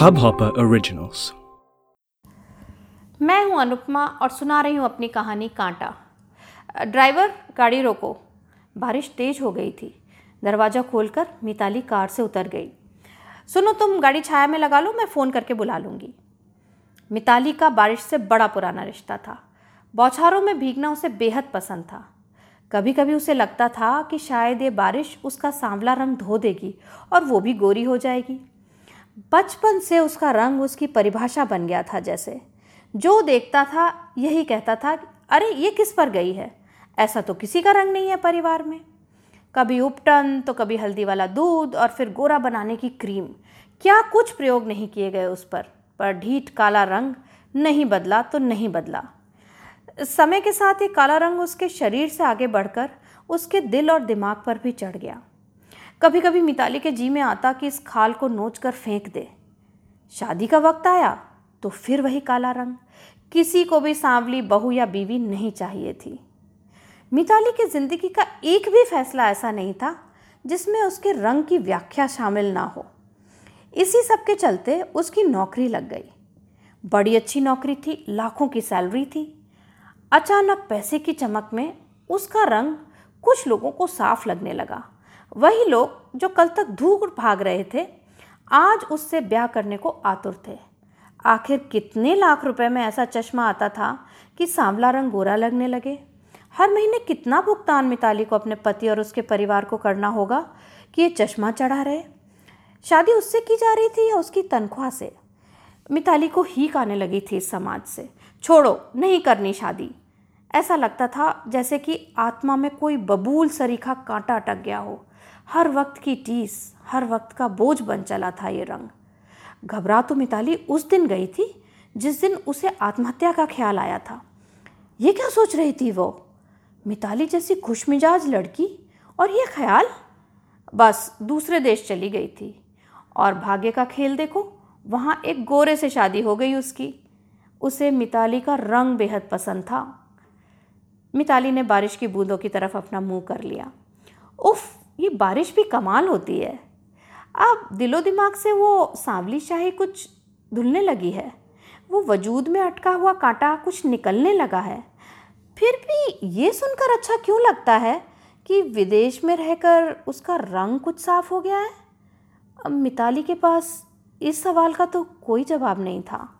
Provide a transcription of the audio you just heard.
Hubhopper Originals. मैं हूँ अनुपमा और सुना रही हूँ अपनी कहानी कांटा। ड्राइवर, गाड़ी रोको। बारिश तेज हो गई थी। दरवाज़ा खोलकर मिताली कार से उतर गई। सुनो, तुम गाड़ी छाया में लगा लो, मैं फ़ोन करके बुला लूँगी। मिताली का बारिश से बड़ा पुराना रिश्ता था। बौछारों में भीगना उसे बेहद पसंद था। कभी कभी उसे लगता था कि शायद ये बारिश उसका सांवला रंग धो देगी और वो भी गोरी हो जाएगी। बचपन से उसका रंग उसकी परिभाषा बन गया था जैसे। जो देखता था, यही कहता था, अरे, ये किस पर गई है? ऐसा तो किसी का रंग नहीं है परिवार में। कभी उपटन तो कभी हल्दी वाला दूध और फिर गोरा बनाने की क्रीम। क्या कुछ प्रयोग नहीं किए गए उस पर। पर ढीठ काला रंग नहीं बदला तो नहीं बदला। समय के साथ ये काला रंग उसके शरीर से आगे बढ़कर उसके दिल और दिमाग पर भी चढ़ गया। कभी कभी मिताली के जी में आता कि इस खाल को नोच कर फेंक दे। शादी का वक्त आया तो फिर वही काला रंग। किसी को भी सांवली बहू या बीवी नहीं चाहिए थी। मिताली की ज़िंदगी का एक भी फैसला ऐसा नहीं था, जिसमें उसके रंग की व्याख्या शामिल ना हो। इसी सब के चलते उसकी नौकरी लग गई। बड़ी अच्छी नौकरी थी, लाखों की सैलरी थी। अचानक पैसे की चमक में उसका रंग कुछ लोगों को साफ़ लगने लगा। वही लोग जो कल तक धूप भाग रहे थे, आज उससे ब्याह करने को आतुर थे। आखिर कितने लाख रुपए में ऐसा चश्मा आता था कि सांवला रंग गोरा लगने लगे। हर महीने कितना भुगतान मिताली को अपने पति और उसके परिवार को करना होगा कि ये चश्मा चढ़ा रहे? शादी उससे की जा रही थी या उसकी तनख्वाह से? मिताली को हीक आने लगी थी इस समाज से। छोड़ो, नहीं करनी शादी। ऐसा लगता था जैसे कि आत्मा में कोई बबूल सरीखा कांटा अटक गया हो। हर वक्त की टीस, हर वक्त का बोझ बन चला था ये रंग। घबरा तो मिताली, उस दिन गई थी जिस दिन उसे आत्महत्या का ख्याल आया था। ये क्या सोच रही थी वो? मिताली जैसी खुशमिजाज लड़की? और ये ख्याल? बस, दूसरे देश चली गई थी। और भाग्य का खेल देखो, वहाँ एक गोरे से शादी हो गई उसकी। उसे मिताली का रंग बेहद पसंद था। मिताली ने बारिश की बूंदों की तरफ़ अपना मुँह कर लिया। उफ, ये बारिश भी कमाल होती है। अब दिलो दिमाग से वो सांवली शाही कुछ धुलने लगी है। वो वजूद में अटका हुआ कांटा कुछ निकलने लगा है। फिर भी ये सुनकर अच्छा क्यों लगता है कि विदेश में रहकर उसका रंग कुछ साफ़ हो गया है? अब मिताली के पास इस सवाल का तो कोई जवाब नहीं था।